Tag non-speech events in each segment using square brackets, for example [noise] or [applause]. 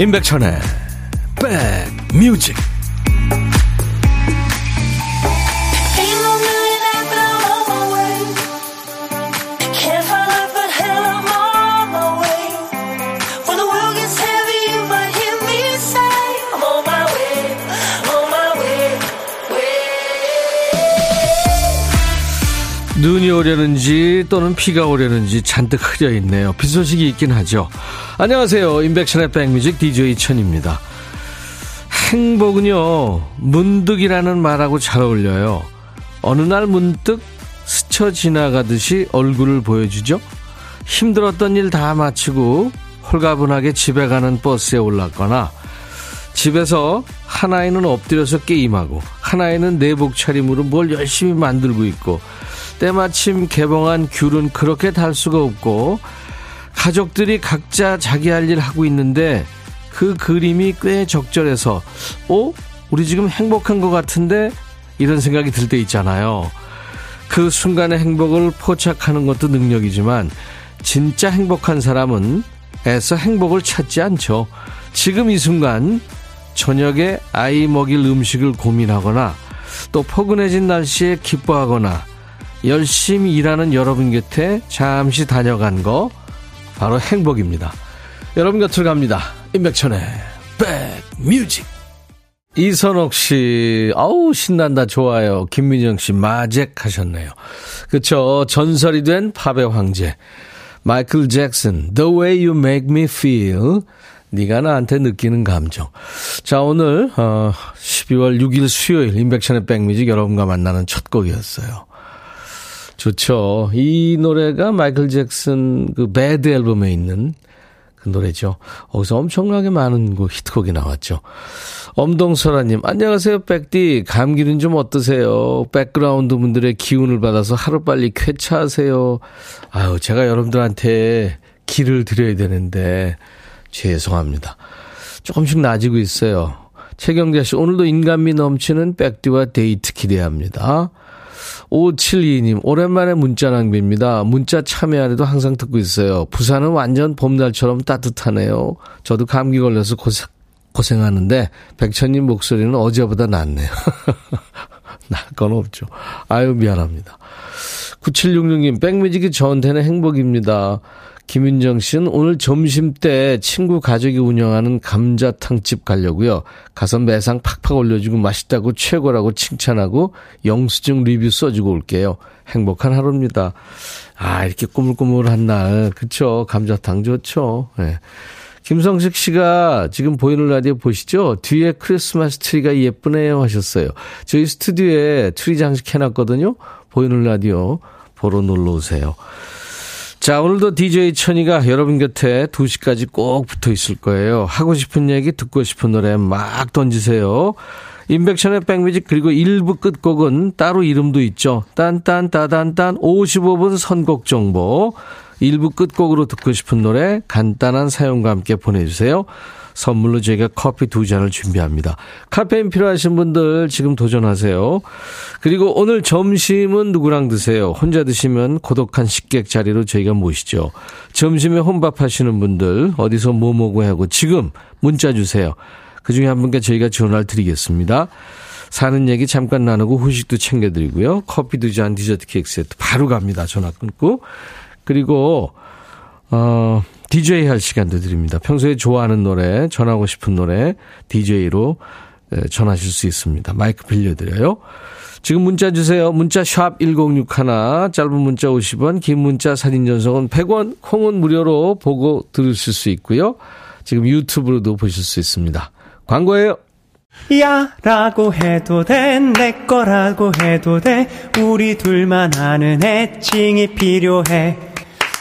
임백천의 백뮤직 눈이 오려는지 또는 비가 오려는지 잔뜩 흐려 있네요. 비 소식이 있긴 하죠. 안녕하세요. 인백션의 백뮤직 DJ 천입니다. 행복은요, 문득이라는 말하고 잘 어울려요. 어느 날 문득 스쳐 지나가듯이 얼굴을 보여주죠. 힘들었던 일 다 마치고 홀가분하게 집에 가는 버스에 올랐거나 집에서 하나이는 엎드려서 게임하고 하나이는 내복 차림으로 뭘 열심히 만들고 있고 때마침 개봉한 귤은 그렇게 달 수가 없고 가족들이 각자 자기 할 일 하고 있는데 그 그림이 꽤 적절해서 어? 우리 지금 행복한 것 같은데 이런 생각이 들 때 있잖아요. 그 순간의 행복을 포착하는 것도 능력이지만 진짜 행복한 사람은 애써 행복을 찾지 않죠. 지금 이 순간 저녁에 아이 먹일 음식을 고민하거나 또 포근해진 날씨에 기뻐하거나 열심히 일하는 여러분 곁에 잠시 다녀간 거 바로 행복입니다. 여러분 곁으로 갑니다. 임백천의 백뮤직 이선옥 씨, 아우 신난다 좋아요. 김민정 씨 마잭 하셨네요. 그쵸 전설이 된 팝의 황제 마이클 잭슨 The Way You Make Me Feel 네가 나한테 느끼는 감정. 자, 오늘 어 12월 6일 수요일 임백천의 백뮤직 여러분과 만나는 첫 곡이었어요. 좋죠. 이 노래가 마이클 잭슨 그 Bad 앨범에 있는 그 노래죠. 거기서 엄청나게 많은 그 히트곡이 나왔죠. 엄동설아님, 안녕하세요, 백디. 감기는 좀 어떠세요? 백그라운드 분들의 기운을 받아서 하루빨리 쾌차하세요. 아유, 제가 여러분들한테 기를 드려야 되는데, 죄송합니다. 조금씩 나아지고 있어요. 최경재 씨, 오늘도 인간미 넘치는 백디와 데이트 기대합니다. 572님, 오랜만에 문자 낭비입니다. 문자 참여 안 해도 항상 듣고 있어요. 부산은 완전 봄날처럼 따뜻하네요. 저도 감기 걸려서 고생, 고생하는데, 백천님 목소리는 어제보다 낫네요. [laughs] 날건 없죠. 아유, 미안합니다. 9766님, 백뮤직이 저한테는 행복입니다. 김윤정 씨는 오늘 점심 때 친구 가족이 운영하는 감자탕집 가려고요. 가서 매상 팍팍 올려주고 맛있다고 최고라고 칭찬하고 영수증 리뷰 써주고 올게요. 행복한 하루입니다. 아, 이렇게 꾸물꾸물한 날. 그쵸. 감자탕 좋죠. 네. 김성식 씨가 지금 보이는 라디오 보시죠? 뒤에 크리스마스 트리가 예쁘네요 하셨어요. 저희 스튜디오에 트리 장식 해놨거든요. 보이는 라디오 보러 놀러 오세요. 자, 오늘도 DJ 천이가 여러분 곁에 2시까지 꼭 붙어 있을 거예요. 하고 싶은 얘기, 듣고 싶은 노래 막 던지세요. 인백션의 백뮤직 그리고 1부 끝곡은 따로 이름도 있죠. 딴딴따단딴 55분 선곡 정보. 1부 끝곡으로 듣고 싶은 노래 간단한 사용과 함께 보내주세요. 선물로 저희가 커피 두 잔을 준비합니다. 카페인 필요하신 분들 지금 도전하세요. 그리고 오늘 점심은 누구랑 드세요? 혼자 드시면 고독한 식객 자리로 저희가 모시죠. 점심에 혼밥 하시는 분들 어디서 뭐 먹고 하고 지금 문자 주세요. 그 중에 한 분께 저희가 전화를 드리겠습니다. 사는 얘기 잠깐 나누고 후식도 챙겨드리고요. 커피 두 잔 디저트 케이크 세트 바로 갑니다. 전화 끊고. 그리고, 어, DJ 할 시간도 드립니다. 평소에 좋아하는 노래, 전하고 싶은 노래, DJ로 전하실 수 있습니다. 마이크 빌려드려요. 지금 문자 주세요. 문자 샵 1061, 짧은 문자 50원, 긴 문자 사진 전송은 100원, 콩은 무료로 보고 들으실 수 있고요. 지금 유튜브로도 보실 수 있습니다. 광고예요. 야 라고 해도 돼 내 거라고 해도 돼 우리 둘만 아는 애칭이 필요해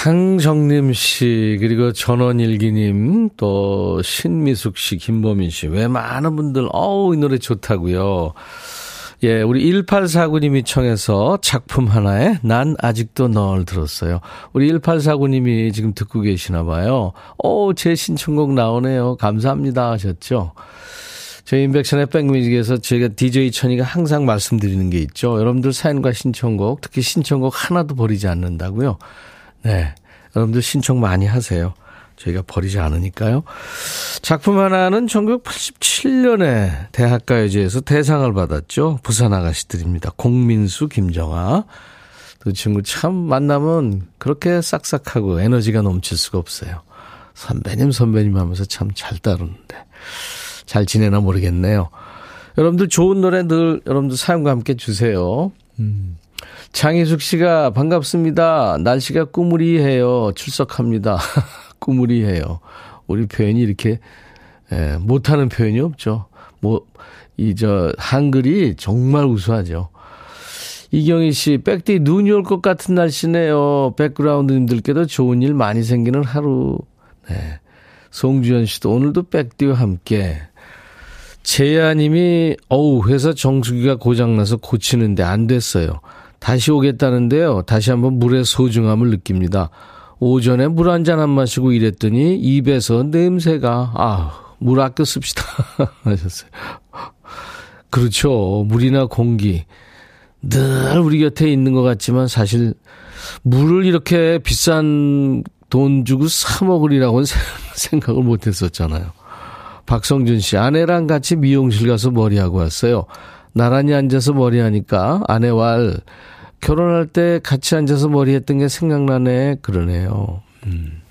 강정림 씨, 그리고 전원일기님, 또 신미숙 씨, 김범인 씨, 왜 많은 분들, 어우, 이 노래 좋다고요. 예, 우리 1849님이 청해서 작품 하나에 난 아직도 널 들었어요. 우리 1849님이 지금 듣고 계시나 봐요. 오, 제 신청곡 나오네요. 감사합니다 하셨죠. 저희 인백션의 백뮤직에서 저희가 DJ 천이가 항상 말씀드리는 게 있죠. 여러분들 사연과 신청곡, 특히 신청곡 하나도 버리지 않는다고요. 네. 여러분들 신청 많이 하세요. 저희가 버리지 않으니까요. 작품 하나는 1987년에 대학가요제에서 대상을 받았죠. 부산 아가씨들입니다. 공민수, 김정아. 두 친구 참 만나면 그렇게 싹싹하고 에너지가 넘칠 수가 없어요. 선배님, 선배님 하면서 참 잘 따르는데. 잘 지내나 모르겠네요. 여러분들 좋은 노래 늘 여러분들 사연과 함께 주세요. 음. 장희숙 씨가 반갑습니다. 날씨가 꾸무리해요. 출석합니다. [laughs] 꾸무리해요. 우리 표현이 이렇게 예, 못하는 표현이 없죠. 뭐, 이, 저, 한글이 정말 우수하죠. 이경희 씨, 백디 눈이 올 것 같은 날씨네요. 백그라운드님들께도 좋은 일 많이 생기는 하루. 네. 송주현 씨도 오늘도 백디와 함께. 재야님이, 어우, 회사 정수기가 고장나서 고치는데 안 됐어요. 다시 오겠다는데요. 다시 한번 물의 소중함을 느낍니다. 오전에 물 한 잔 안 마시고 일했더니 입에서 냄새가 아, 물 아껴 씁시다 [laughs] 하셨어요. 그렇죠. 물이나 공기 늘 우리 곁에 있는 것 같지만 사실 물을 이렇게 비싼 돈 주고 사 먹으리라고는 [laughs] 생각을 못 했었잖아요. 박성준 씨, 아내랑 같이 미용실 가서 머리하고 왔어요. 나란히 앉아서 머리하니까 아내와 결혼할 때 같이 앉아서 머리 했던 게 생각나네. 그러네요. 음.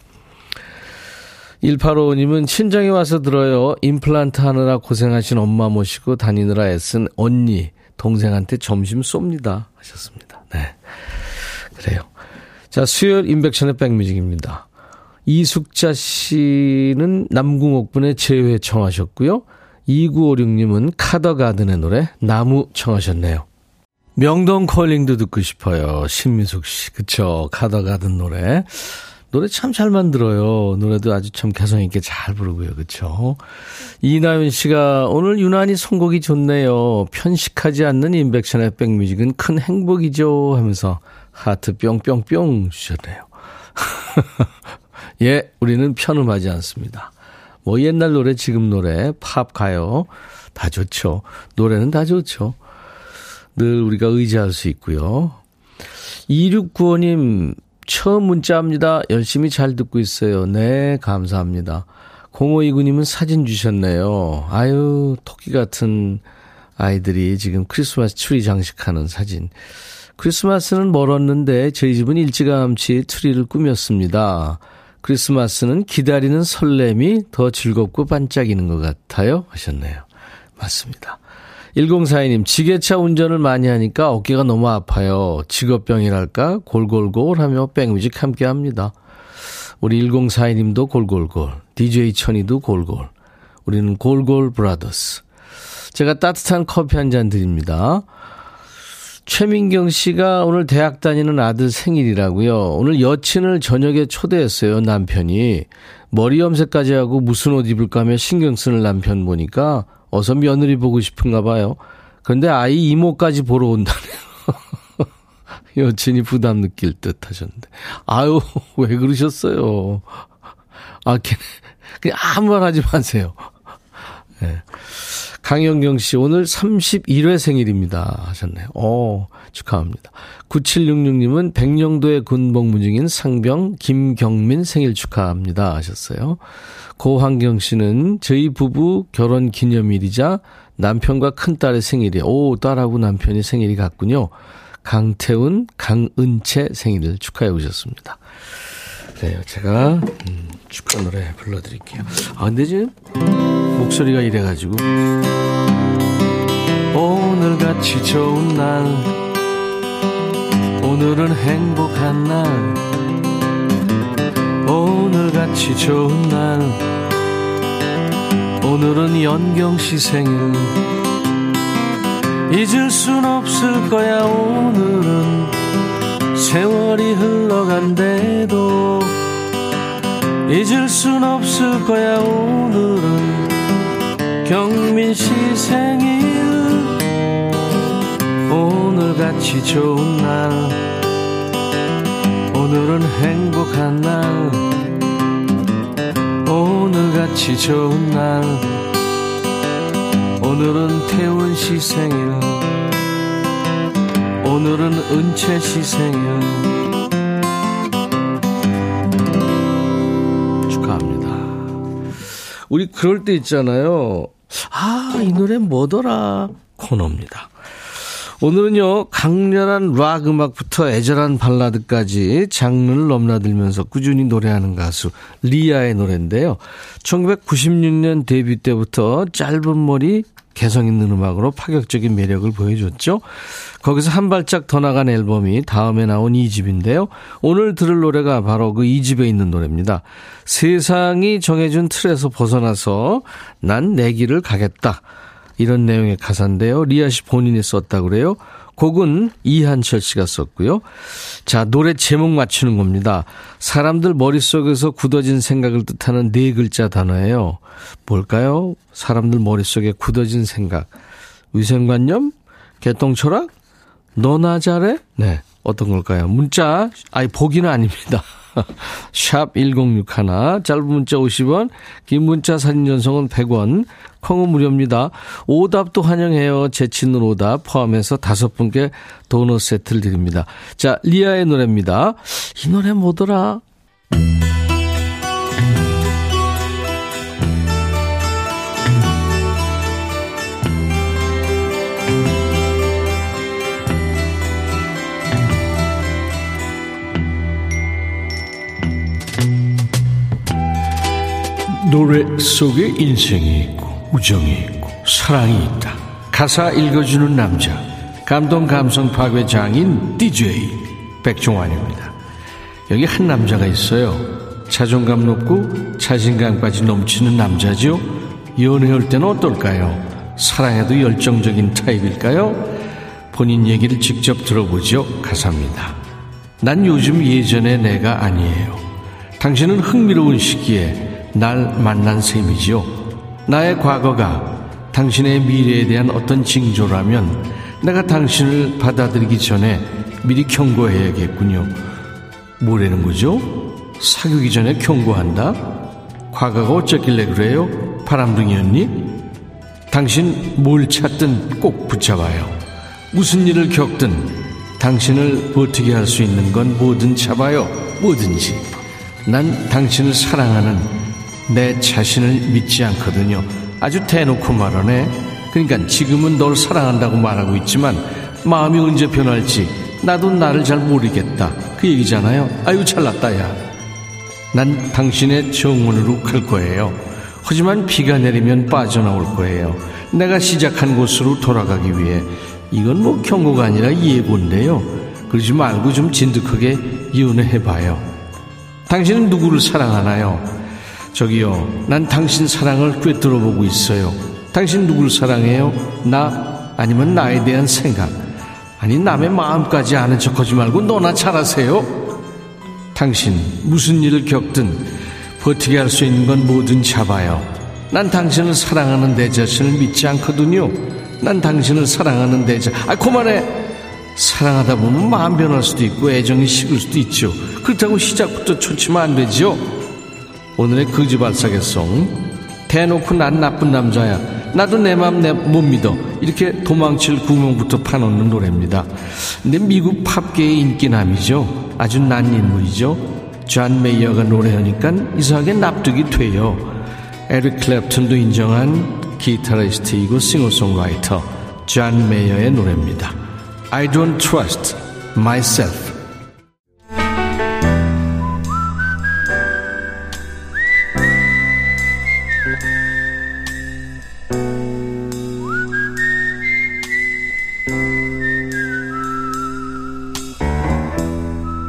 1855님은 친정에 와서 들어요. 임플란트 하느라 고생하신 엄마 모시고 다니느라 애쓴 언니, 동생한테 점심 쏩니다. 하셨습니다. 네. 그래요. 자, 수요일 인백션의 백뮤직입니다. 이숙자 씨는 남궁옥분의 재회 청하셨고요. 2956님은 카더가든의 노래 나무 청하셨네요. 명동 콜링도 듣고 싶어요. 신미숙 씨. 그쵸. 카더가든 노래. 노래 참 잘 만들어요. 노래도 아주 참 개성있게 잘 부르고요. 그쵸. 이나윤 씨가 오늘 유난히 선곡이 좋네요. 편식하지 않는 인백션의 백뮤직은 큰 행복이죠. 하면서 하트 뿅뿅뿅 주셨네요. [laughs] 예, 우리는 편음하지 않습니다. 뭐 옛날 노래, 지금 노래, 팝, 가요 다 좋죠. 노래는 다 좋죠. 늘 우리가 의지할 수 있고요. 2695님, 처음 문자입니다. 열심히 잘 듣고 있어요. 네, 감사합니다. 0529님은 사진 주셨네요. 아유, 토끼 같은 아이들이 지금 크리스마스 트리 장식하는 사진. 크리스마스는 멀었는데 저희 집은 일찌감치 트리를 꾸몄습니다. 크리스마스는 기다리는 설렘이 더 즐겁고 반짝이는 것 같아요. 하셨네요. 맞습니다. 1042님, 지게차 운전을 많이 하니까 어깨가 너무 아파요. 직업병이랄까? 골골골 하며 백뮤직 함께 합니다. 우리 1042님도 골골골, DJ 천이도 골골. 우리는 골골 브라더스. 제가 따뜻한 커피 한 잔 드립니다. 최민경 씨가 오늘 대학 다니는 아들 생일이라고요. 오늘 여친을 저녁에 초대했어요, 남편이. 머리 염색까지 하고 무슨 옷 입을까 하며 신경 쓰는 남편 보니까 어서 며느리 보고 싶은가 봐요. 그런데 아이 이모까지 보러 온다네요. [laughs] 여친이 부담 느낄 듯 하셨는데. 아유, 왜 그러셨어요? 아, 그냥 아무 말 하지 마세요. 네. 강영경 씨, 오늘 31회 생일입니다. 하셨네요. 오, 축하합니다. 9766님은 백령도의 군복무 중인 상병 김경민 생일 축하합니다. 하셨어요. 고환경 씨는 저희 부부 결혼 기념일이자 남편과 큰딸의 생일이, 오, 딸하고 남편이 생일이 같군요. 강태훈, 강은채 생일을 축하해 오셨습니다. 그래요. 제가, 음, 축하 노래 불러드릴게요. 아, 근데 지금, 목소리가 이래가지고. 오늘같이 좋은 날 오늘은 행복한 날 오늘같이 좋은 날 오늘은 연경시 생일. 잊을 순 없을 거야 오늘은. 세월이 흘러간대도 잊을 순 없을 거야 오늘은 경민 씨 생일. 오늘같이 좋은 날. 오늘은 행복한 날. 오늘같이 좋은 날. 오늘은 태훈 씨 생일. 오늘은 은채 씨 생일. 축하합니다. 우리 그럴 때 있잖아요 아 이 노래 뭐더라 코너입니다 오늘은요, 강렬한 락 음악부터 애절한 발라드까지 장르를 넘나들면서 꾸준히 노래하는 가수 리아의 노래인데요. 1996년 데뷔 때부터 짧은 머리, 개성 있는 음악으로 파격적인 매력을 보여줬죠. 거기서 한 발짝 더 나간 앨범이 다음에 나온 2집인데요. 오늘 들을 노래가 바로 그 2집에 있는 노래입니다. 세상이 정해준 틀에서 벗어나서 난 내 길을 가겠다. 이런 내용의 가사인데요. 리아 씨 본인이 썼다 그래요. 곡은 이한철 씨가 썼고요. 자, 노래 제목 맞추는 겁니다. 사람들 머릿속에서 굳어진 생각을 뜻하는 네 글자 단어예요. 뭘까요? 사람들 머릿속에 굳어진 생각. 위생관념? 개똥철학? 너나 잘해? 네. 어떤 걸까요? 문자, 아니, 보기는 아닙니다. [laughs] 샵 1061, 짧은 문자 50원, 긴 문자 사진 전송은 100원, 콩은 무료입니다. 오답도 환영해요. 재치있는 오답 포함해서 다섯 분께 도넛 세트를 드립니다. 자, 리아의 노래입니다. 이 노래 뭐더라? 노래 속에 인생이 있고 우정이 있고 사랑이 있다. 가사 읽어주는 남자 감동 감성 파괴 장인 DJ 백종환입니다. 여기 한 남자가 있어요. 자존감 높고 자신감까지 넘치는 남자죠. 연애할 때는 어떨까요? 사랑에도 열정적인 타입일까요? 본인 얘기를 직접 들어보죠. 가사입니다. 난 요즘 예전의 내가 아니에요. 당신은 흥미로운 시기에 날 만난 셈이지요. 나의 과거가 당신의 미래에 대한 어떤 징조라면 내가 당신을 받아들이기 전에 미리 경고해야겠군요. 뭐라는 거죠? 사귀기 전에 경고한다? 과거가 어쩌길래 그래요? 바람둥이 언니? 당신 뭘 찾든 꼭 붙잡아요. 무슨 일을 겪든 당신을 버티게 할 수 있는 건 뭐든 잡아요. 뭐든지. 난 당신을 사랑하는 내 자신을 믿지 않거든요. 아주 대놓고 말하네. 그러니까 지금은 널 사랑한다고 말하고 있지만 마음이 언제 변할지 나도 나를 잘 모르겠다. 그 얘기잖아요. 아유 잘났다 야. 난 당신의 정원으로 갈 거예요. 하지만 비가 내리면 빠져나올 거예요. 내가 시작한 곳으로 돌아가기 위해 이건 뭐 경고가 아니라 예고인데요. 그러지 말고 좀 진득하게 연애해봐요. 당신은 누구를 사랑하나요? 저기요, 난 당신 사랑을 꿰뚫어 보고 있어요. 당신 누굴 사랑해요? 나? 아니면 나에 대한 생각? 아니, 남의 마음까지 아는 척 하지 말고 너나 잘하세요? 당신, 무슨 일을 겪든 버티게 할 수 있는 건 뭐든 잡아요. 난 당신을 사랑하는 내 자신을 믿지 않거든요. 난 당신을 사랑하는 내 자, 아, 그만해! 사랑하다 보면 마음 변할 수도 있고 애정이 식을 수도 있죠. 그렇다고 시작부터 초치면 안 되죠. 오늘의 거지발싸개 song. 대놓고 난 나쁜 남자야. 나도 내 맘 내 못 믿어. 이렇게 도망칠 구멍부터 파놓는 노래입니다. 근데 미국 팝계의 인기남이죠. 아주 난 인물이죠. 존 메이어가 노래하니까 이상하게 납득이 돼요. 에릭 클랩튼도 인정한 기타리스트이고 싱어송라이터 존 메이어의 노래입니다. I don't trust myself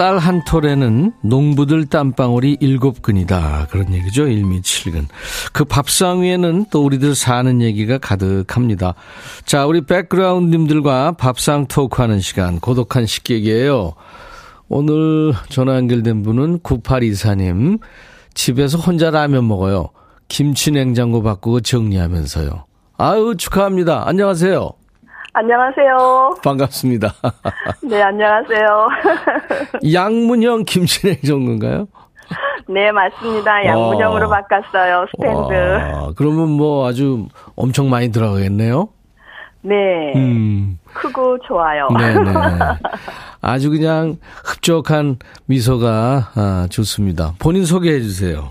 쌀 한 톨에는 농부들 땀방울이 일곱 근이다. 그런 얘기죠. 일미칠근. 그 밥상 위에는 또 우리들 사는 얘기가 가득합니다. 자, 우리 백그라운드님들과 밥상 토크하는 시간, 고독한 식객이에요. 오늘 전화 연결된 분은 9824님. 집에서 혼자 라면 먹어요. 김치 냉장고 바꾸고 정리하면서요. 아유, 축하합니다. 안녕하세요. 안녕하세요. 반갑습니다. [laughs] 네, 안녕하세요. [laughs] 양문형 김치냉장고인가요? 네, 맞습니다. 양문형으로 와. 바꿨어요, 스탠드. 와, 그러면 뭐 아주 엄청 많이 들어가겠네요? 네. 음. 크고 좋아요. 네네. [laughs] 아주 그냥 흡족한 미소가 아, 좋습니다. 본인 소개해 주세요.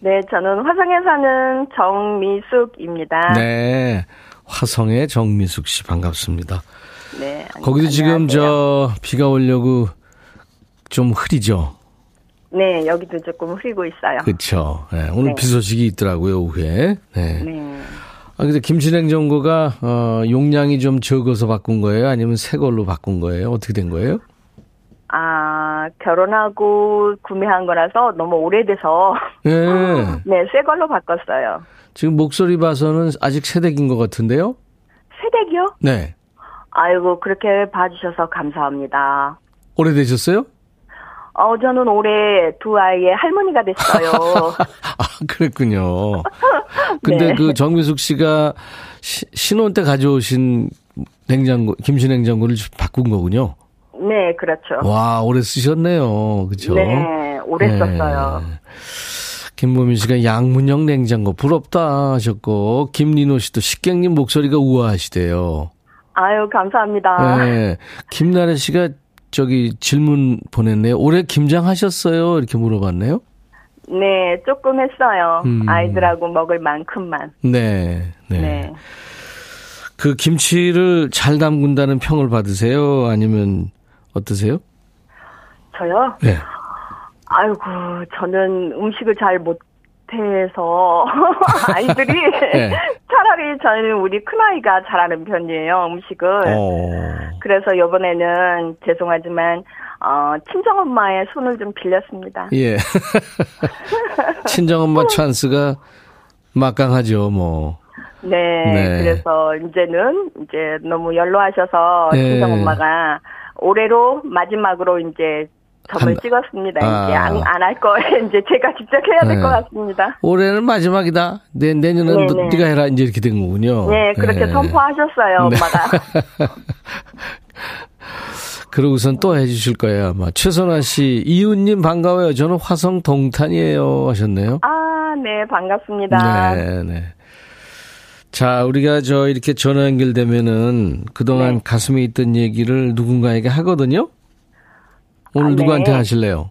네, 저는 화성에 사는 정미숙입니다. 네. 화성의 정미숙 씨 반갑습니다. 네. 거기도 지금 저 비가 오려고 좀 흐리죠. 네, 여기도 조금 흐리고 있어요. 그렇죠. 네, 오늘 네. 비 소식이 있더라고요 오후에. 네. 네. 아 근데 김치냉장고가 어, 용량이 좀 적어서 바꾼 거예요? 아니면 새 걸로 바꾼 거예요? 어떻게 된 거예요? 아, 결혼하고 구매한 거라서 너무 오래돼서. 네. [laughs] 네, 새 걸로 바꿨어요. 지금 목소리 봐서는 아직 새댁인 것 같은데요? 새댁이요? 네. 아이고, 그렇게 봐주셔서 감사합니다. 오래되셨어요? 어, 저는 올해 두 아이의 할머니가 됐어요. [laughs] 아, 그랬군요. [laughs] 근데 네. 그 정미숙 씨가 시, 신혼 때 가져오신 냉장고, 김치 냉장고를 바꾼 거군요. 네, 그렇죠. 와, 오래 쓰셨네요. 그죠? 네, 오래 네. 썼어요. 김보민 씨가 양문형 냉장고 부럽다 하셨고, 김리노 씨도 식객님 목소리가 우아하시대요. 아유, 감사합니다. 네. 김나래 씨가 저기 질문 보냈네요. 올해 김장하셨어요? 이렇게 물어봤네요. 네, 조금 했어요. 음. 아이들하고 먹을 만큼만. 네, 네. 네. 그 김치를 잘 담근다는 평을 받으세요? 아니면 어떠세요? 저요? 네. 아이고, 저는 음식을 잘 못해서 [laughs] 아이들이 [laughs] 네. 차라리 저는 우리 큰아이가 잘하는 편이에요, 음식을. 어. 그래서 이번에는 죄송하지만 어, 친정엄마의 손을 좀 빌렸습니다. 예. [laughs] 친정엄마 찬스가 막강하죠, 뭐. 네, 네, 그래서 이제는 이제 너무 연로하셔서 네. 친정엄마가 올해로 마지막으로 이제 점을 한, 찍었습니다. 아. 이제 안 할 거에 [laughs] 이제 제가 직접 해야 될것 네. 같습니다. 올해는 마지막이다. 내, 내년은 네, 네. 네가 해라 이제 이렇게 된 거군요. 네, 그렇게 네. 선포하셨어요, 네. 엄마가. [laughs] 그러고선 또 해주실 거예요, 아마. 최선아 씨, 이웃님 반가워요. 저는 화성 동탄이에요. 하셨네요. 아, 네, 반갑습니다. 네, 네. 자, 우리가 저 이렇게 전화 연결되면은 그동안 네. 가슴에 있던 얘기를 누군가에게 하거든요? 오늘 아, 네. 누구한테 하실래요?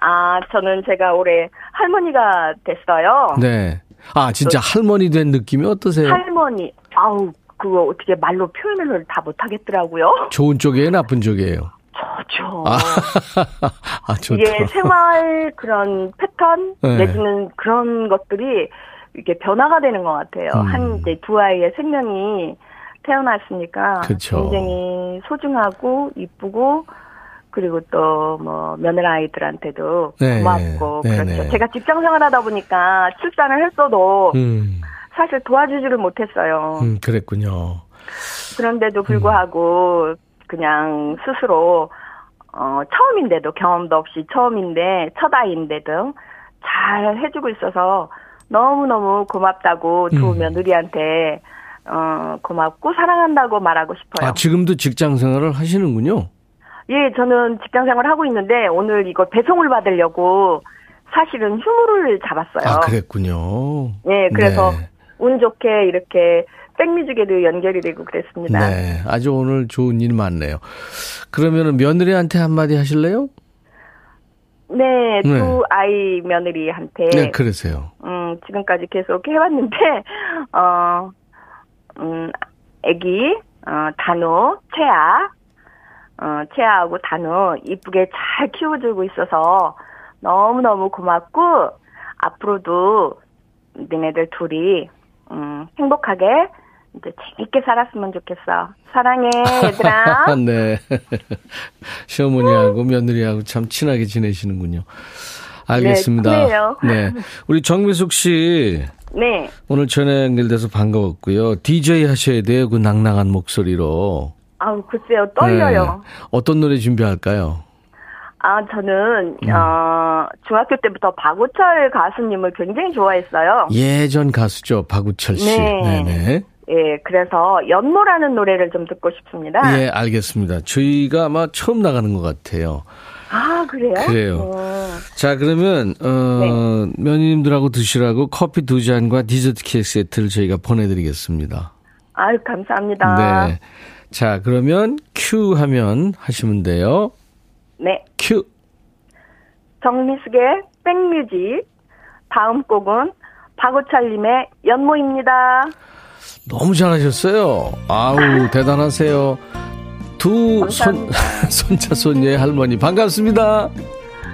아, 저는 제가 올해 할머니가 됐어요. 네. 아, 진짜 할머니 된 느낌이 어떠세요? 할머니. 아우, 그거 어떻게 말로 표현을 다 못하겠더라고요. [laughs] 좋은 쪽이에요, 나쁜 쪽이에요? 좋죠. 아, [laughs] 아 좋다. 이게 생활 그런 패턴 네. 내지는 그런 것들이 이게 변화가 되는 것 같아요. 음. 한 이제 두 아이의 생명이 태어났으니까 그쵸. 굉장히 소중하고 이쁘고 그리고 또 뭐 며느라이들한테도 네. 고맙고 네. 그렇죠. 네. 제가 직장 생활하다 보니까 출산을 했어도 음. 사실 도와주지를 못했어요. 음, 그랬군요. 그런데도 불구하고 음. 그냥 스스로 어 처음인데도 경험도 없이 처음인데 첫 아이인데도 잘 해주고 있어서 너무 너무 고맙다고 두 음. 며느리한테 어 고맙고 사랑한다고 말하고 싶어요. 아 지금도 직장 생활을 하시는군요. 예, 저는 직장 생활 하고 있는데 오늘 이거 배송을 받으려고 사실은 휴무를 잡았어요. 아, 그랬군요. 예, 그래서 네. 운 좋게 이렇게 백뮤직에도 연결이 되고 그랬습니다. 네, 아주 오늘 좋은 일 많네요. 그러면은 며느리한테 한마디 하실래요? 네, 두 네. 아이 며느리한테. 네, 그러세요. 음, 지금까지 계속 해왔는데, 어, 음, 애기, 어, 단호, 채아, 어, 채아하고 단우 이쁘게 잘 키워주고 있어서 너무너무 고맙고 앞으로도 너네들 둘이 음, 행복하게 이제 재밌게 살았으면 좋겠어. 사랑해, 얘들아. [laughs] 네. 시어머니하고 며느리하고 참 친하게 지내시는군요. 알겠습니다. 네, 네. 우리 정미숙 씨. 네. 오늘 전화 연결돼서 반가웠고요. DJ 하셔야 돼요. 그 낭낭한 목소리로. 아우, 글쎄요. 떨려요. 네. 어떤 노래 준비할까요? 아, 저는, 음. 어, 중학교 때부터 박우철 가수님을 굉장히 좋아했어요. 예전 가수죠. 박우철 씨. 네. 네네. 예, 그래서 연모라는 노래를 좀 듣고 싶습니다. 예, 알겠습니다. 저희가 아마 처음 나가는 것 같아요. 아, 그래요? 그래요. 오. 자, 그러면, 어, 네. 며느님들하고 드시라고 커피 두 잔과 디저트 케이크 세트를 저희가 보내드리겠습니다. 아유, 감사합니다. 네. 자, 그러면 큐 하면 하시면 돼요. 네. 큐. 정미숙의 백뮤직. 다음 곡은 박우철님의 연모입니다. 너무 잘하셨어요. 아우, 대단하세요. 두 손, [laughs] 손자, 손녀의 할머니, 반갑습니다.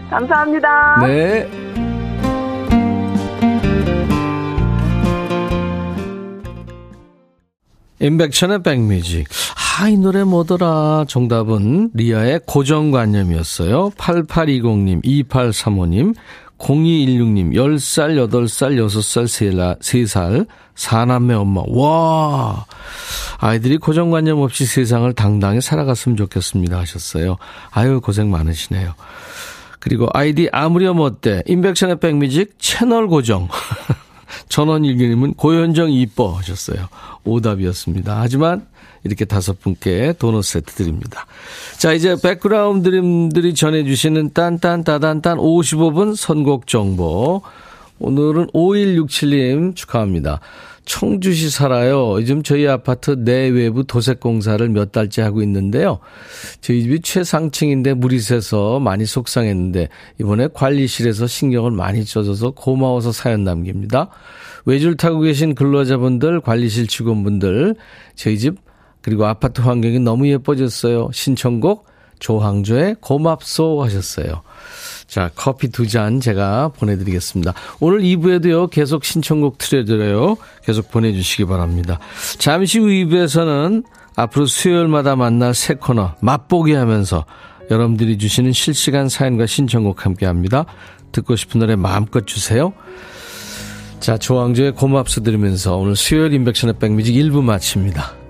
감사합니다. 네. 임백천의 백뮤직. 아, 이 노래 뭐더라? 정답은 리아의 고정관념이었어요. 8820님, 2835님, 0216님, 10살, 8살, 6살, 3살, 4남매 엄마. 와! 아이들이 고정관념 없이 세상을 당당히 살아갔으면 좋겠습니다. 하셨어요. 아유, 고생 많으시네요. 그리고 아이디 아무렴 어때? 인백션의 백뮤직 채널 고정. [laughs] 전원일기님은 고현정 이뻐 하셨어요. 오답이었습니다. 하지만 이렇게 다섯 분께 도넛 세트 드립니다. 자, 이제 백그라운드님들이 전해주시는 딴딴따단딴 55분 선곡 정보. 오늘은 5167님 축하합니다. 청주시 살아요. 요즘 저희 아파트 내외부 도색 공사를 몇 달째 하고 있는데요. 저희 집이 최상층인데 물이 새서 많이 속상했는데 이번에 관리실에서 신경을 많이 써줘서 고마워서 사연 남깁니다. 외줄 타고 계신 근로자분들, 관리실 직원분들, 저희 집 그리고 아파트 환경이 너무 예뻐졌어요. 신청곡 조항조의 고맙소 하셨어요. 자, 커피 두 잔 제가 보내드리겠습니다. 오늘 2부에도요, 계속 신청곡 틀어드려요. 계속 보내주시기 바랍니다. 잠시 후 2부에서는 앞으로 수요일마다 만날 새 코너, 맛보기 하면서 여러분들이 주시는 실시간 사연과 신청곡 함께 합니다. 듣고 싶은 노래 마음껏 주세요. 자, 조항조의 고맙소 들으면서 오늘 수요일 인백션의 백뮤직 1부 마칩니다.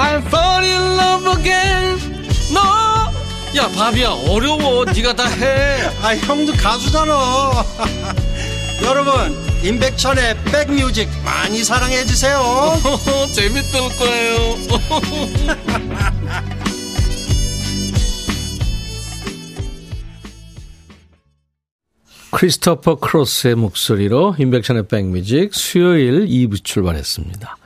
I'm fall in love again. 너야 바비야 어려워. 네가 다 해. [laughs] 아 형도 가수잖아. [laughs] 여러분 임백천의 백뮤직 많이 사랑해 주세요. [laughs] 재밌을 거예요. 크리스토퍼 크로스의 목소리로 임백천의 백뮤직 수요일 2부 출발했습니다.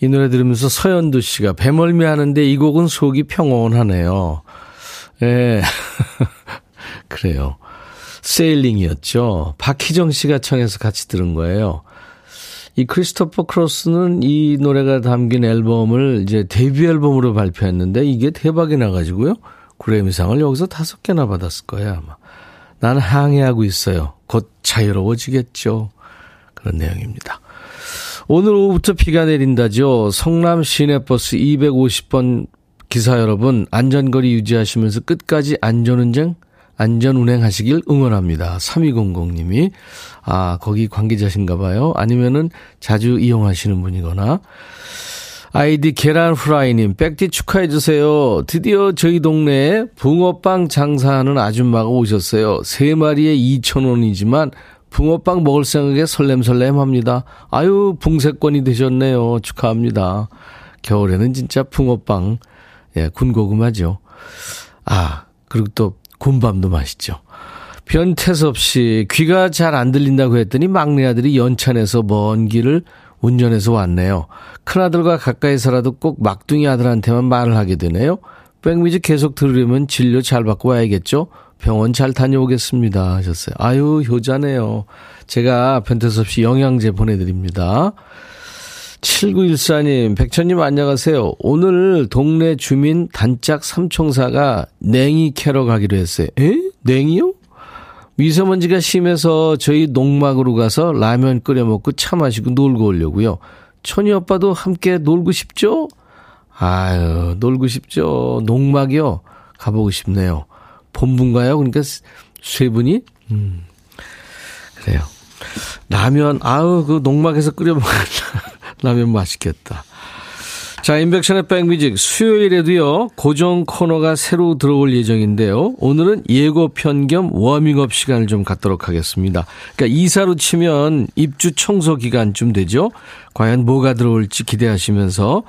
이 노래 들으면서 서현두 씨가 배멀미 하는데 이 곡은 속이 평온하네요. 예. 네. [laughs] 그래요. Sailing이었죠. 박희정 씨가 청해서 같이 들은 거예요. 이 크리스토퍼 크로스는 이 노래가 담긴 앨범을 이제 데뷔 앨범으로 발표했는데 이게 대박이 나가지고요. 그래미상을 여기서 다섯 개나 받았을 거예요, 아마. 나는 항해하고 있어요. 곧 자유로워지겠죠. 그런 내용입니다. 오늘 오후부터 비가 내린다죠. 성남 시내버스 250번 기사 여러분 안전거리 유지하시면서 끝까지 안전운전 안전운행 하시길 응원합니다. 3200님이 아 거기 관계자신가 봐요. 아니면은 자주 이용하시는 분이거나 아이디 계란 후라이님 백디 축하해 주세요. 드디어 저희 동네에 붕어빵 장사하는 아줌마가 오셨어요. 세 마리에 2,000원이지만 붕어빵 먹을 생각에 설렘설렘합니다. 아유, 붕세권이 되셨네요. 축하합니다. 겨울에는 진짜 붕어빵, 예, 군고구마죠. 아, 그리고 또 군밤도 맛있죠. 변태섭 씨, 귀가 잘 안 들린다고 했더니 막내 아들이 연찬에서 먼 길을 운전해서 왔네요. 큰아들과 가까이서라도 꼭 막둥이 아들한테만 말을 하게 되네요. 백뮤직 계속 들으려면 진료 잘 받고 와야겠죠? 병원 잘 다녀오겠습니다. 하셨어요. 아유, 효자네요. 제가 변태수 없이 영양제 보내드립니다. 7914님, 백천님 안녕하세요. 오늘 동네 주민 단짝 삼총사가 냉이 캐러 가기로 했어요. 에? 냉이요? 미세먼지가 심해서 저희 농막으로 가서 라면 끓여 먹고 차 마시고 놀고 오려고요. 천이 오빠도 함께 놀고 싶죠? 아유, 놀고 싶죠. 농막이요. 가보고 싶네요. 본분가요? 그러니까 세 분이? 음, 그래요. 라면, 아우, 그 농막에서 끓여 먹는 [laughs] 라면 맛있겠다. 자, 인백션의 백뮤직 수요일에도요, 고정 코너가 새로 들어올 예정인데요. 오늘은 예고편 겸 워밍업 시간을 좀 갖도록 하겠습니다. 그러니까 이사로 치면 입주 청소 기간쯤 되죠. 과연 뭐가 들어올지 기대하시면서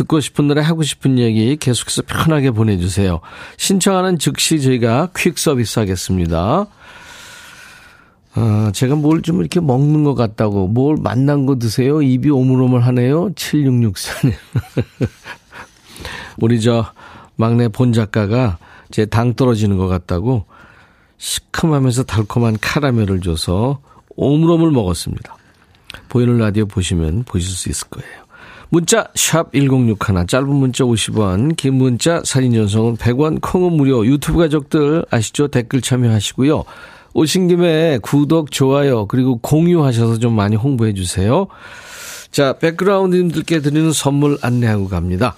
듣고 싶은 노래 하고 싶은 얘기 계속해서 편하게 보내주세요. 신청하는 즉시 저희가 퀵 서비스 하겠습니다. 아, 제가 뭘 좀 이렇게 먹는 것 같다고, 뭘 만난 거 드세요? 입이 오물오물 하네요? 7664님. [laughs] 우리 저 막내 본 작가가 제 당 떨어지는 것 같다고 시큼하면서 달콤한 카라멜을 줘서 오물오물 먹었습니다. 보이는 라디오 보시면 보실 수 있을 거예요. 문자 1061, 짧은 문자 50원, 긴 문자 사진 전송은 100원, 콩은 무료. 유튜브 가족들 아시죠? 댓글 참여하시고요. 오신 김에 구독, 좋아요, 그리고 공유하셔서 좀 많이 홍보해 주세요. 자, 백그라운드님들께 드리는 선물 안내하고 갑니다.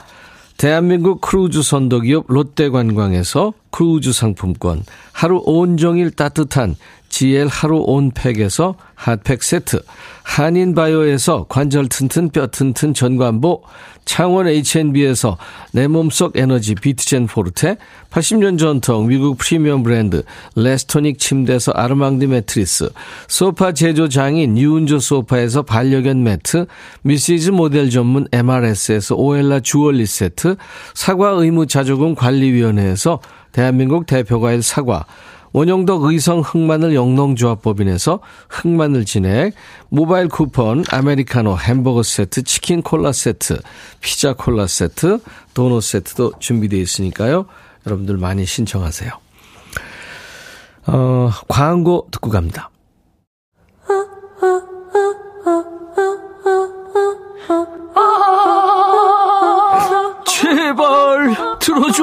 대한민국 크루즈 선도기업 롯데관광에서 크루즈 상품권, 하루 온종일 따뜻한 GL 하루 온팩에서 핫팩 세트, 한인바이오에서 관절 튼튼 뼈 튼튼 전관보, 창원 H&B에서 내 몸속 에너지 비트젠 포르테, 80년 전통 미국 프리미엄 브랜드 레스토닉 침대에서 아르망디 매트리스, 소파 제조 장인 유운조 소파에서 반려견 매트, 미시즈 모델 전문 MRS에서 오엘라 주얼리 세트, 사과 의무 자조금 관리위원회에서 대한민국 대표과일 사과, 원용덕 의성 흑마늘 영농조합법인에서 흑마늘 진액, 모바일 쿠폰, 아메리카노 햄버거 세트, 치킨 콜라 세트, 피자 콜라 세트, 도넛 세트도 준비되어 있으니까요. 여러분들 많이 신청하세요. 어, 광고 듣고 갑니다. 제발 들어줘.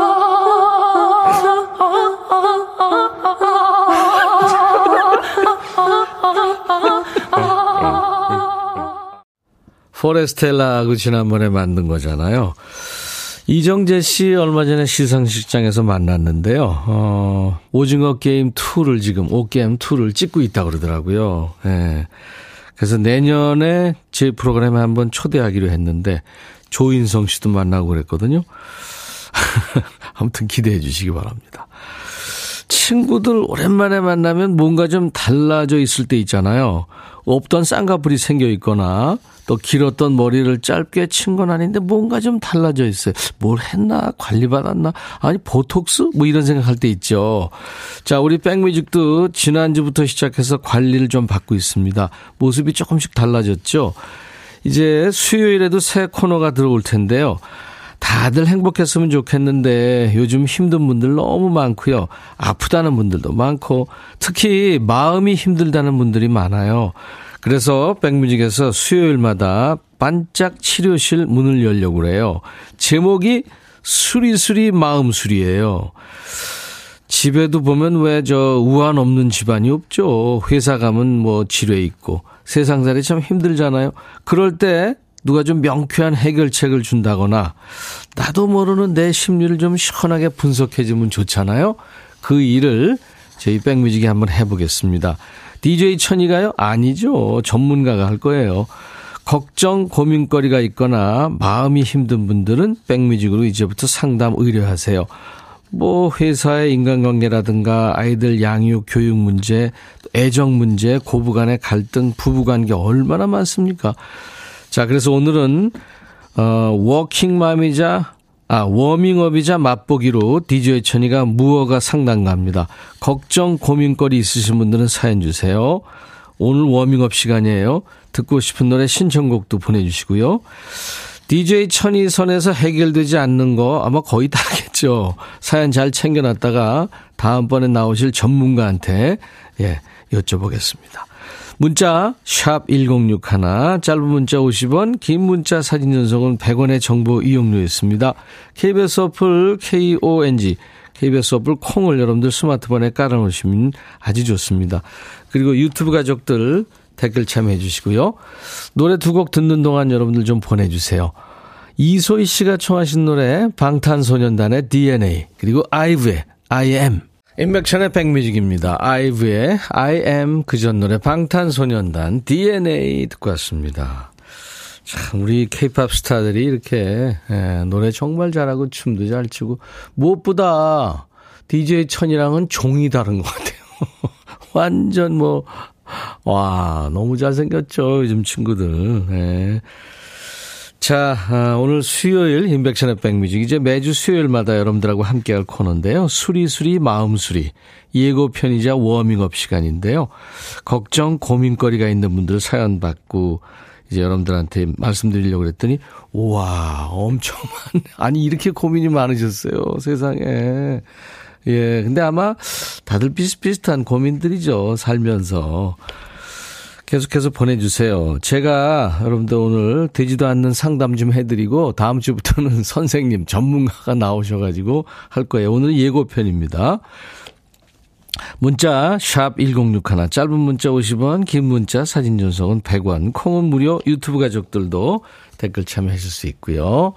포레스텔라하고 지난번에 만든 거잖아요. 이정재 씨 얼마 전에 시상식장에서 만났는데요. 어, 오징어 게임 2를 지금, 오게임 2를 찍고 있다고 그러더라고요. 예. 그래서 내년에 제 프로그램에 한번 초대하기로 했는데, 조인성 씨도 만나고 그랬거든요. [laughs] 아무튼 기대해 주시기 바랍니다. 친구들 오랜만에 만나면 뭔가 좀 달라져 있을 때 있잖아요. 없던 쌍꺼풀이 생겨 있거나 또 길었던 머리를 짧게 친 건 아닌데 뭔가 좀 달라져 있어요. 뭘 했나? 관리받았나? 아니, 보톡스? 뭐 이런 생각할 때 있죠. 자, 우리 백뮤직도 지난주부터 시작해서 관리를 좀 받고 있습니다. 모습이 조금씩 달라졌죠. 이제 수요일에도 새 코너가 들어올 텐데요. 다들 행복했으면 좋겠는데 요즘 힘든 분들 너무 많고요. 아프다는 분들도 많고 특히 마음이 힘들다는 분들이 많아요. 그래서 백뮤직에서 수요일마다 반짝 치료실 문을 열려고 그래요. 제목이 수리수리 마음수리예요. 집에도 보면 왜 저 우한 없는 집안이 없죠. 회사 가면 뭐 지뢰 있고 세상살이 참 힘들잖아요. 그럴 때 누가 좀 명쾌한 해결책을 준다거나 나도 모르는 내 심리를 좀 시원하게 분석해주면 좋잖아요. 그 일을 저희 백뮤직이 한번 해보겠습니다. DJ 천이가요? 아니죠. 전문가가 할 거예요. 걱정, 고민거리가 있거나 마음이 힘든 분들은 백뮤직으로 이제부터 상담 의뢰하세요. 뭐 회사의 인간관계라든가 아이들 양육 교육 문제, 애정 문제, 고부간의 갈등, 부부관계 얼마나 많습니까? 자, 그래서 오늘은 어 워킹맘이자 아, 워밍업이자 맛보기로 DJ 천이가 무허가 상담가입니다. 걱정, 고민거리 있으신 분들은 사연 주세요. 오늘 워밍업 시간이에요. 듣고 싶은 노래 신청곡도 보내주시고요. DJ 천이 선에서 해결되지 않는 거 아마 거의 다겠죠. 사연 잘 챙겨놨다가 다음번에 나오실 전문가한테 예, 여쭤보겠습니다. 문자 1061, 짧은 문자 50원, 긴 문자 사진 전송은 100원의 정보 이용료였습니다. KBS 어플 KONG KBS 어플 콩을 여러분들 스마트폰에 깔아놓으시면 아주 좋습니다. 그리고 유튜브 가족들 댓글 참여해 주시고요. 노래 두 곡 듣는 동안 여러분들 좀 보내주세요. 이소희 씨가 청하신 노래 방탄소년단의 DNA 그리고 아이브의 I am 인백션의 백뮤직입니다. 아이브의 I am 그전 노래 방탄소년단 DNA 듣고 왔습니다. 참 우리 케이팝 스타들이 이렇게 예, 노래 정말 잘하고 춤도 잘 추고 무엇보다 DJ 천이랑은 종이 다른 것 같아요. [laughs] 완전 뭐 와, 너무 잘생겼죠, 요즘 친구들. 네. 자, 아, 오늘 수요일 인백션의 백뮤직 이제 매주 수요일마다 여러분들하고 함께할 코너인데요. 수리수리 마음수리 예고편이자 워밍업 시간인데요. 걱정 고민거리가 있는 분들 사연 받고 이제 여러분들한테 말씀드리려고 그랬더니 우와 엄청 많네. [laughs] 아니 이렇게 고민이 많으셨어요 세상에. 예, 근데 아마 다들 비슷비슷한 고민들이죠, 살면서. 계속해서 보내주세요. 제가 여러분들 오늘 되지도 않는 상담 좀 해드리고 다음 주부터는 [laughs] 선생님, 전문가가 나오셔가지고 할 거예요. 오늘 예고편입니다. 문자 1061, 짧은 문자 50원, 긴 문자 사진 전송은 100원, 콩은 무료, 유튜브 가족들도 댓글 참여하실 수 있고요.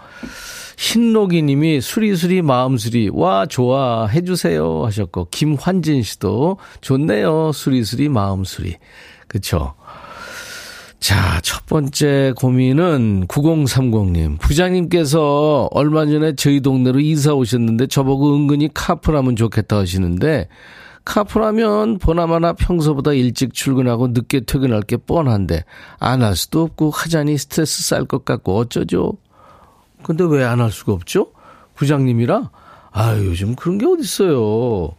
신록이 님이 수리수리 마음수리 와 좋아 해주세요 하셨고 김환진 씨도 좋네요 수리수리 마음수리 그쵸 자, 첫 번째 고민은 9030님. 부장님께서 얼마 전에 저희 동네로 이사 오셨는데 저보고 은근히 카풀하면 좋겠다 하시는데 카풀하면 보나마나 평소보다 일찍 출근하고 늦게 퇴근할 게 뻔한데 안 할 수도 없고 하자니 스트레스 쌓일 것 같고 어쩌죠? 근데 왜 안 할 수가 없죠? 부장님이라? 아, 요즘 그런 게 어딨어요.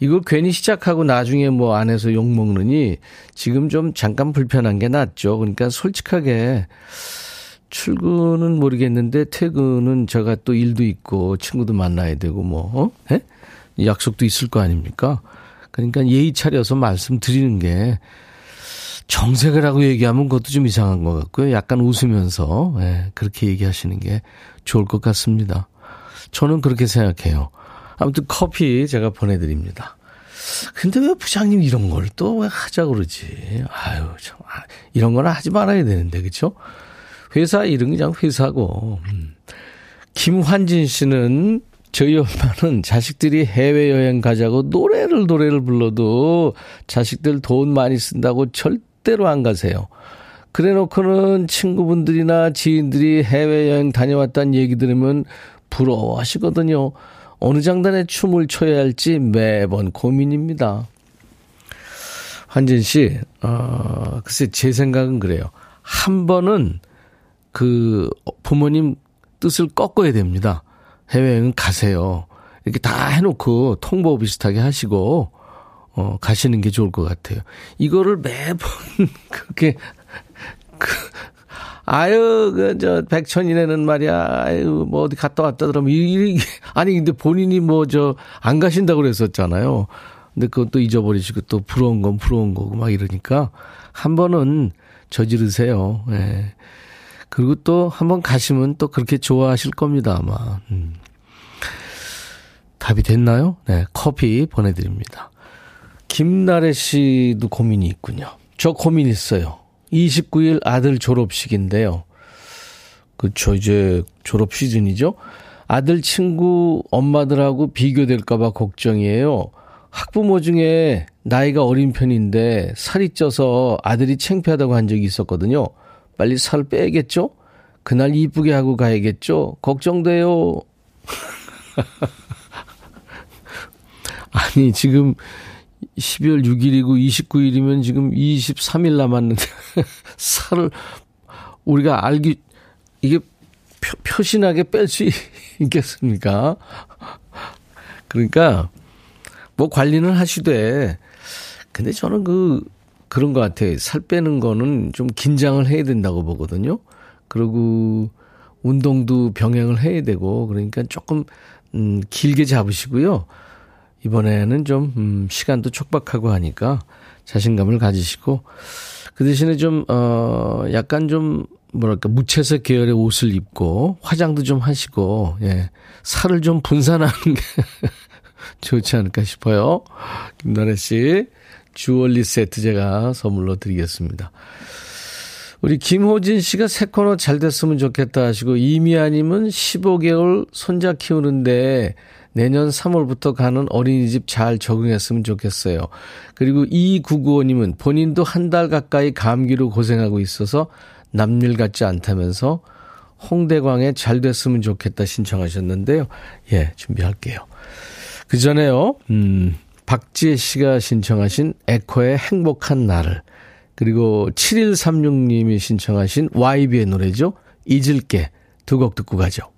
이걸 괜히 시작하고 나중에 뭐 안에서 욕 먹느니 지금 좀 잠깐 불편한 게 낫죠. 그러니까 솔직하게 출근은 모르겠는데 퇴근은 제가 또 일도 있고 친구도 만나야 되고 뭐, 어? 예? 약속도 있을 거 아닙니까? 그러니까 예의 차려서 말씀드리는 게 정색을 하고 얘기하면 그것도 좀 이상한 것 같고요. 약간 웃으면서 예, 그렇게 얘기하시는 게 좋을 것 같습니다. 저는 그렇게 생각해요. 아무튼 커피 제가 보내드립니다. 근데 왜 부장님 이런 걸 또 왜 하자 그러지? 아유, 참. 아, 이런 거는 하지 말아야 되는데, 그쵸? 회사 이름 그냥 회사고. 음. 김환진 씨는 저희 엄마는 자식들이 해외여행 가자고 노래를 노래를 불러도 자식들 돈 많이 쓴다고 절 절대로 안 가세요. 그래 놓고는 친구분들이나 지인들이 해외여행 다녀왔다는 얘기 들으면 부러워하시거든요. 어느 장단에 춤을 춰야 할지 매번 고민입니다. 환진 씨, 어, 글쎄 제 생각은 그래요. 한 번은 그 부모님 뜻을 꺾어야 됩니다. 해외여행 가세요. 이렇게 다 해놓고 통보 비슷하게 하시고 어, 가시는 게 좋을 것 같아요. 이거를 매번 [laughs] 그렇게, 그, 아유, 그, 저, 백천이네는 말이야. 아유, 뭐 어디 갔다 왔다 그러면, 이, 이, 아니, 근데 본인이 뭐, 저, 안 가신다고 그랬었잖아요. 근데 그것도 잊어버리시고 또 부러운 건 부러운 거고 막 이러니까 한 번은 저지르세요. 예. 그리고 또 한 번 가시면 또 그렇게 좋아하실 겁니다, 아마. 음. 답이 됐나요? 네, 커피 보내드립니다. 김나래 씨도 고민이 있군요. 저 고민 있어요. 29일 아들 졸업식인데요. 그쵸, 이제 졸업 시즌이죠? 아들 친구 엄마들하고 비교될까봐 걱정이에요. 학부모 중에 나이가 어린 편인데 살이 쪄서 아들이 창피하다고 한 적이 있었거든요. 빨리 살 빼야겠죠? 그날 이쁘게 하고 가야겠죠? 걱정돼요. [laughs] 아니, 지금 12월 6일이고 29일이면 지금 23일 남았는데, [laughs] 살을, 우리가 알기, 이게 표, 표신하게 뺄 수 [laughs] 있겠습니까? 그러니까, 뭐 관리는 하시되, 근데 저는 그, 그런 것 같아요. 살 빼는 거는 좀 긴장을 해야 된다고 보거든요. 그리고 운동도 병행을 해야 되고, 그러니까 조금, 음, 길게 잡으시고요. 이번에는 좀, 음, 시간도 촉박하고 하니까 자신감을 가지시고, 그 대신에 좀, 어, 약간 좀, 뭐랄까, 무채색 계열의 옷을 입고, 화장도 좀 하시고, 예, 살을 좀 분산하는 게 [laughs] 좋지 않을까 싶어요. 김나래 씨, 주얼리 세트 제가 선물로 드리겠습니다. 우리 김호진 씨가 새 코너 잘 됐으면 좋겠다 하시고, 이미아님은 15개월 손자 키우는데 내년 3월부터 가는 어린이집 잘 적응했으면 좋겠어요. 그리고 2995님은 본인도 한 달 가까이 감기로 고생하고 있어서 남일 같지 않다면서 홍대광에 잘 됐으면 좋겠다 신청하셨는데요. 예, 준비할게요. 그 전에요, 음, 박지혜 씨가 신청하신 에코의 행복한 날을, 그리고 7136님이 신청하신 YB의 노래죠. 잊을게 두 곡 듣고 가죠.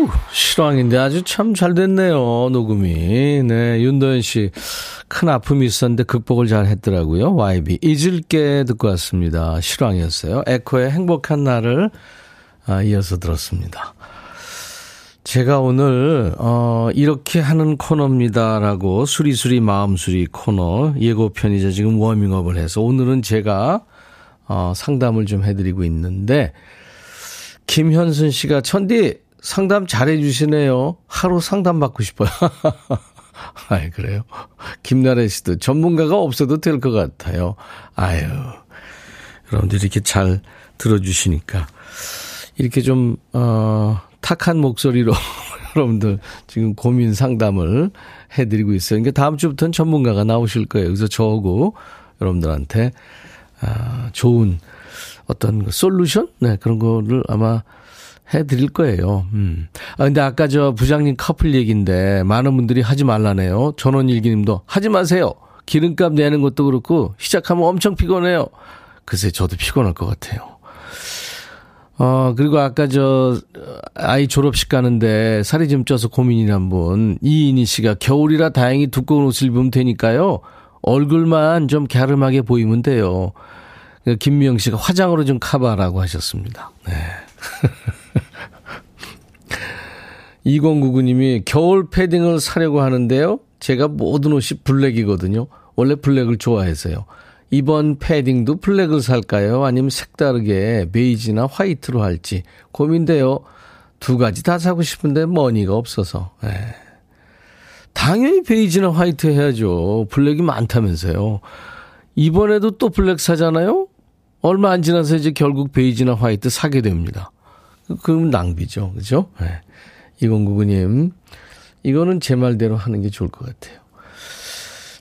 오, 실황인데 아주 참 잘 됐네요, 녹음이. 네, 윤도현 씨. 큰 아픔이 있었는데 극복을 잘 했더라고요. YB. 잊을게 듣고 왔습니다. 실황이었어요. 에코의 행복한 날을 아, 이어서 들었습니다. 제가 오늘 어 이렇게 하는 코너입니다라고 수리수리 마음수리 코너 예고편이자 지금 워밍업을 해서 오늘은 제가 어 상담을 좀 해드리고 있는데 김현순 씨가 천디 상담 잘해 주시네요. 하루 상담 받고 싶어요. [laughs] 아이 그래요. 김나래 씨도 전문가가 없어도 될 것 같아요. 아유 여러분들 이렇게 잘 들어주시니까 이렇게 좀 어 탁한 목소리로 [laughs] 여러분들 지금 고민 상담을 해드리고 있어요. 그러니까 다음 주부터는 전문가가 나오실 거예요. 그래서 저하고 여러분들한테 아, 좋은 어떤 그 솔루션? 네, 그런 거를 아마 해드릴 거예요. 음. 아, 근데 아까 저 부장님 커플 얘기인데 많은 분들이 하지 말라네요. 전원일기님도 하지 마세요. 기름값 내는 것도 그렇고 시작하면 엄청 피곤해요. 글쎄 저도 피곤할 것 같아요. 어, 그리고 아까 저, 아이 졸업식 가는데 살이 좀 쪄서 고민이란 분, 이인희 씨가 겨울이라 다행히 두꺼운 옷을 입으면 되니까요. 얼굴만 좀 갸름하게 보이면 돼요. 김미영 씨가 화장으로 좀 커버라고 하셨습니다. 네. [laughs] 2099님이 겨울 패딩을 사려고 하는데요. 제가 모든 옷이 블랙이거든요. 원래 블랙을 좋아해서요. 이번 패딩도 블랙을 살까요? 아니면 색다르게 베이지나 화이트로 할지 고민돼요. 두 가지 다 사고 싶은데 money가 없어서. 에. 예. 당연히 베이지나 화이트 해야죠. 블랙이 많다면서요. 이번에도 또 블랙 사잖아요? 얼마 안 지나서 이제 결국 베이지나 화이트 사게 됩니다. 그럼 낭비죠. 그죠? 네. 2099님. 이거는 제 말대로 하는 게 좋을 것 같아요.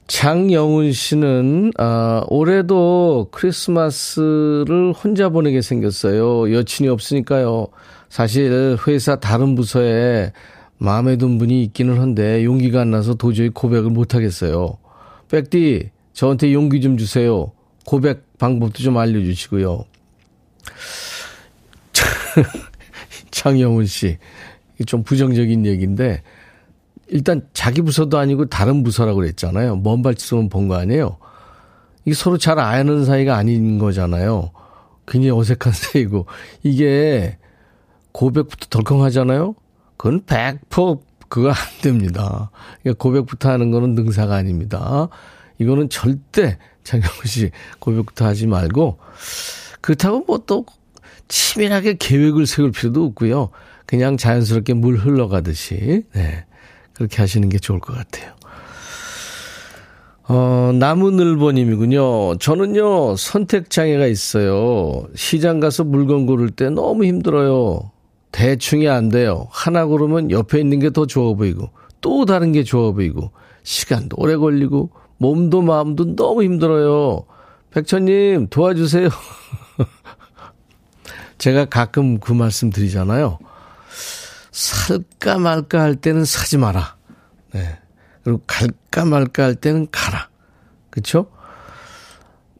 장영훈 씨는 아, 올해도 크리스마스를 혼자 보내게 생겼어요. 여친이 없으니까요. 사실 회사 다른 부서에 마음에 든 분이 있기는 한데 용기가 안 나서 도저히 고백을 못 하겠어요. 백디 저한테 용기 좀 주세요. 고백 방법도 좀 알려주시고요. [laughs] 장영훈 씨, 좀 부정적인 얘기인데 일단 자기 부서도 아니고 다른 부서라고 그랬잖아요. 먼 발치소는 본 거 아니에요. 이게 서로 잘 아는 사이가 아닌 거잖아요. 굉장히 어색한 [laughs] 사이고 이게 고백부터 덜컹 하잖아요. 그건 100% 그거 안 됩니다. 그러니까 고백부터 하는 거는 능사가 아닙니다. 이거는 절대 장영우 씨 고백부터 하지 말고 그렇다고 뭐 또 치밀하게 계획을 세울 필요도 없고요. 그냥 자연스럽게 물 흘러가듯이 네. 그렇게 하시는 게 좋을 것 같아요. 어, 나무늘보님이군요. 저는요, 선택장애가 있어요. 시장 가서 물건 고를 때 너무 힘들어요. 대충이 안 돼요. 하나 고르면 옆에 있는 게 더 좋아 보이고, 또 다른 게 좋아 보이고, 시간도 오래 걸리고, 몸도 마음도 너무 힘들어요. 백천님, 도와주세요. [laughs] 제가 가끔 그 말씀 드리잖아요. 살까 말까 할 때는 사지 마라. 네. 그리고 갈까 말까 할 때는 가라. 그쵸?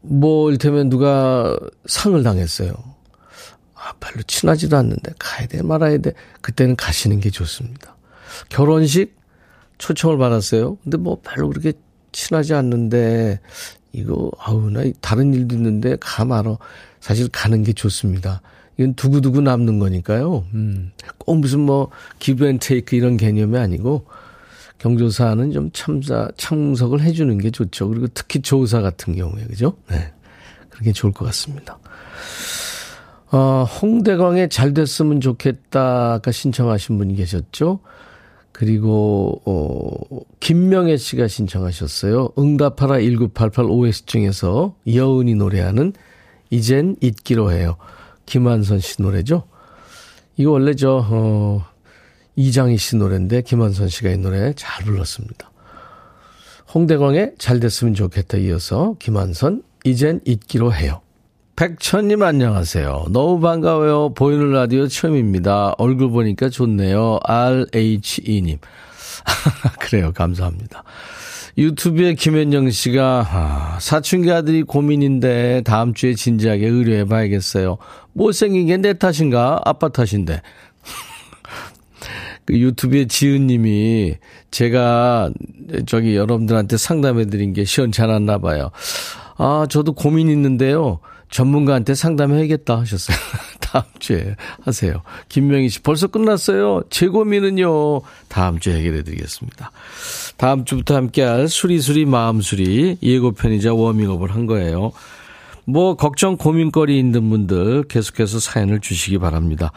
뭐, 일테면 누가 상을 당했어요. 아, 별로 친하지도 않는데 가야 돼, 말아야 돼. 그때는 가시는 게 좋습니다. 결혼식 초청을 받았어요. 근데 뭐 별로 그렇게 친하지 않는데 이거 아우 나 다른 일도 있는데 가 말어. 사실 가는 게 좋습니다. 이건 두고두고 남는 거니까요. 음. 꼭 무슨 뭐 give and take 이런 개념이 아니고 경조사는 좀 참사 참석을 해 주는 게 좋죠. 그리고 특히 조사 같은 경우에 그죠? 네. 그게 좋을 것 같습니다. 어, 홍대광에 잘 됐으면 좋겠다 아까 신청하신 분이 계셨죠? 그리고 어 김명애 씨가 신청하셨어요. 응답하라 1988 OS 중에서 여은이 노래하는 이젠 잊기로 해요. 김한선 씨 노래죠. 이거 원래 저 어, 이장희 씨 노래인데 김한선 씨가 이 노래 잘 불렀습니다. 홍대광의 잘 됐으면 좋겠다 이어서 김한선 이젠 잊기로 해요. 백천님 안녕하세요. 너무 반가워요. 보이는 라디오 처음입니다. 얼굴 보니까 좋네요. RHE님. [laughs] 그래요. 감사합니다. 유튜브에 김현영 씨가 아, 사춘기 아들이 고민인데 다음 주에 진지하게 의뢰해 봐야겠어요. 못생긴 게 내 탓인가? 아빠 탓인데. [laughs] 그 유튜브에 지은 님이 제가 저기 여러분들한테 상담해 드린 게 시원찮았나 봐요. 아, 저도 고민 있는데요. 전문가한테 상담해야겠다 하셨어요. [laughs] 다음 주에 하세요. 김명희 씨, 벌써 끝났어요. 제 고민은요. 다음 주에 해결해 드리겠습니다. 다음 주부터 함께 할 수리수리 마음수리 예고편이자 워밍업을 한 거예요. 뭐, 걱정, 고민거리 있는 분들 계속해서 사연을 주시기 바랍니다.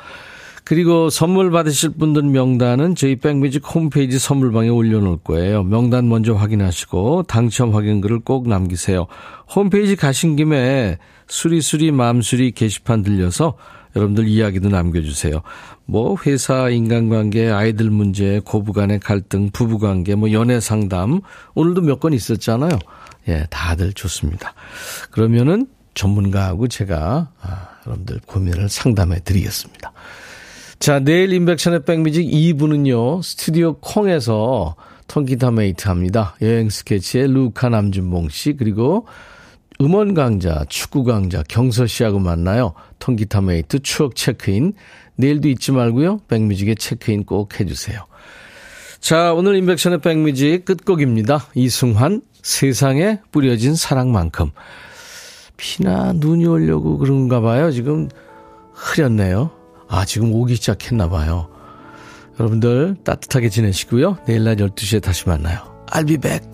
그리고 선물 받으실 분들 명단은 저희 백뮤직 홈페이지 선물방에 올려놓을 거예요. 명단 먼저 확인하시고 당첨 확인글을 꼭 남기세요. 홈페이지 가신 김에 수리수리 맘수리 게시판 들려서 여러분들 이야기도 남겨주세요. 뭐 회사 인간관계, 아이들 문제, 고부간의 갈등, 부부관계, 뭐 연애 상담 오늘도 몇 건 있었잖아요. 예, 다들 좋습니다. 그러면은 전문가하고 제가 아, 여러분들 고민을 상담해 드리겠습니다. 자, 내일 인백션의 백뮤직 2부는요, 스튜디오 콩에서 통기타 mate 합니다. 여행 스케치의 루카 남준봉 씨, 그리고 음원 강자, 축구 강자 경서 씨하고 만나요. 통기타 mate 추억 체크인. 내일도 잊지 말고요. 백뮤직에 체크인 꼭 해주세요. 자, 오늘 인백션의 백뮤직 끝곡입니다. 이승환, 세상에 뿌려진 사랑만큼. 비나 눈이 오려고 그런가 봐요. 지금 흐렸네요. 아, 지금 오기 시작했나 봐요. 여러분들 따뜻하게 지내시고요. 내일 날 12시에 다시 만나요. I'll be back.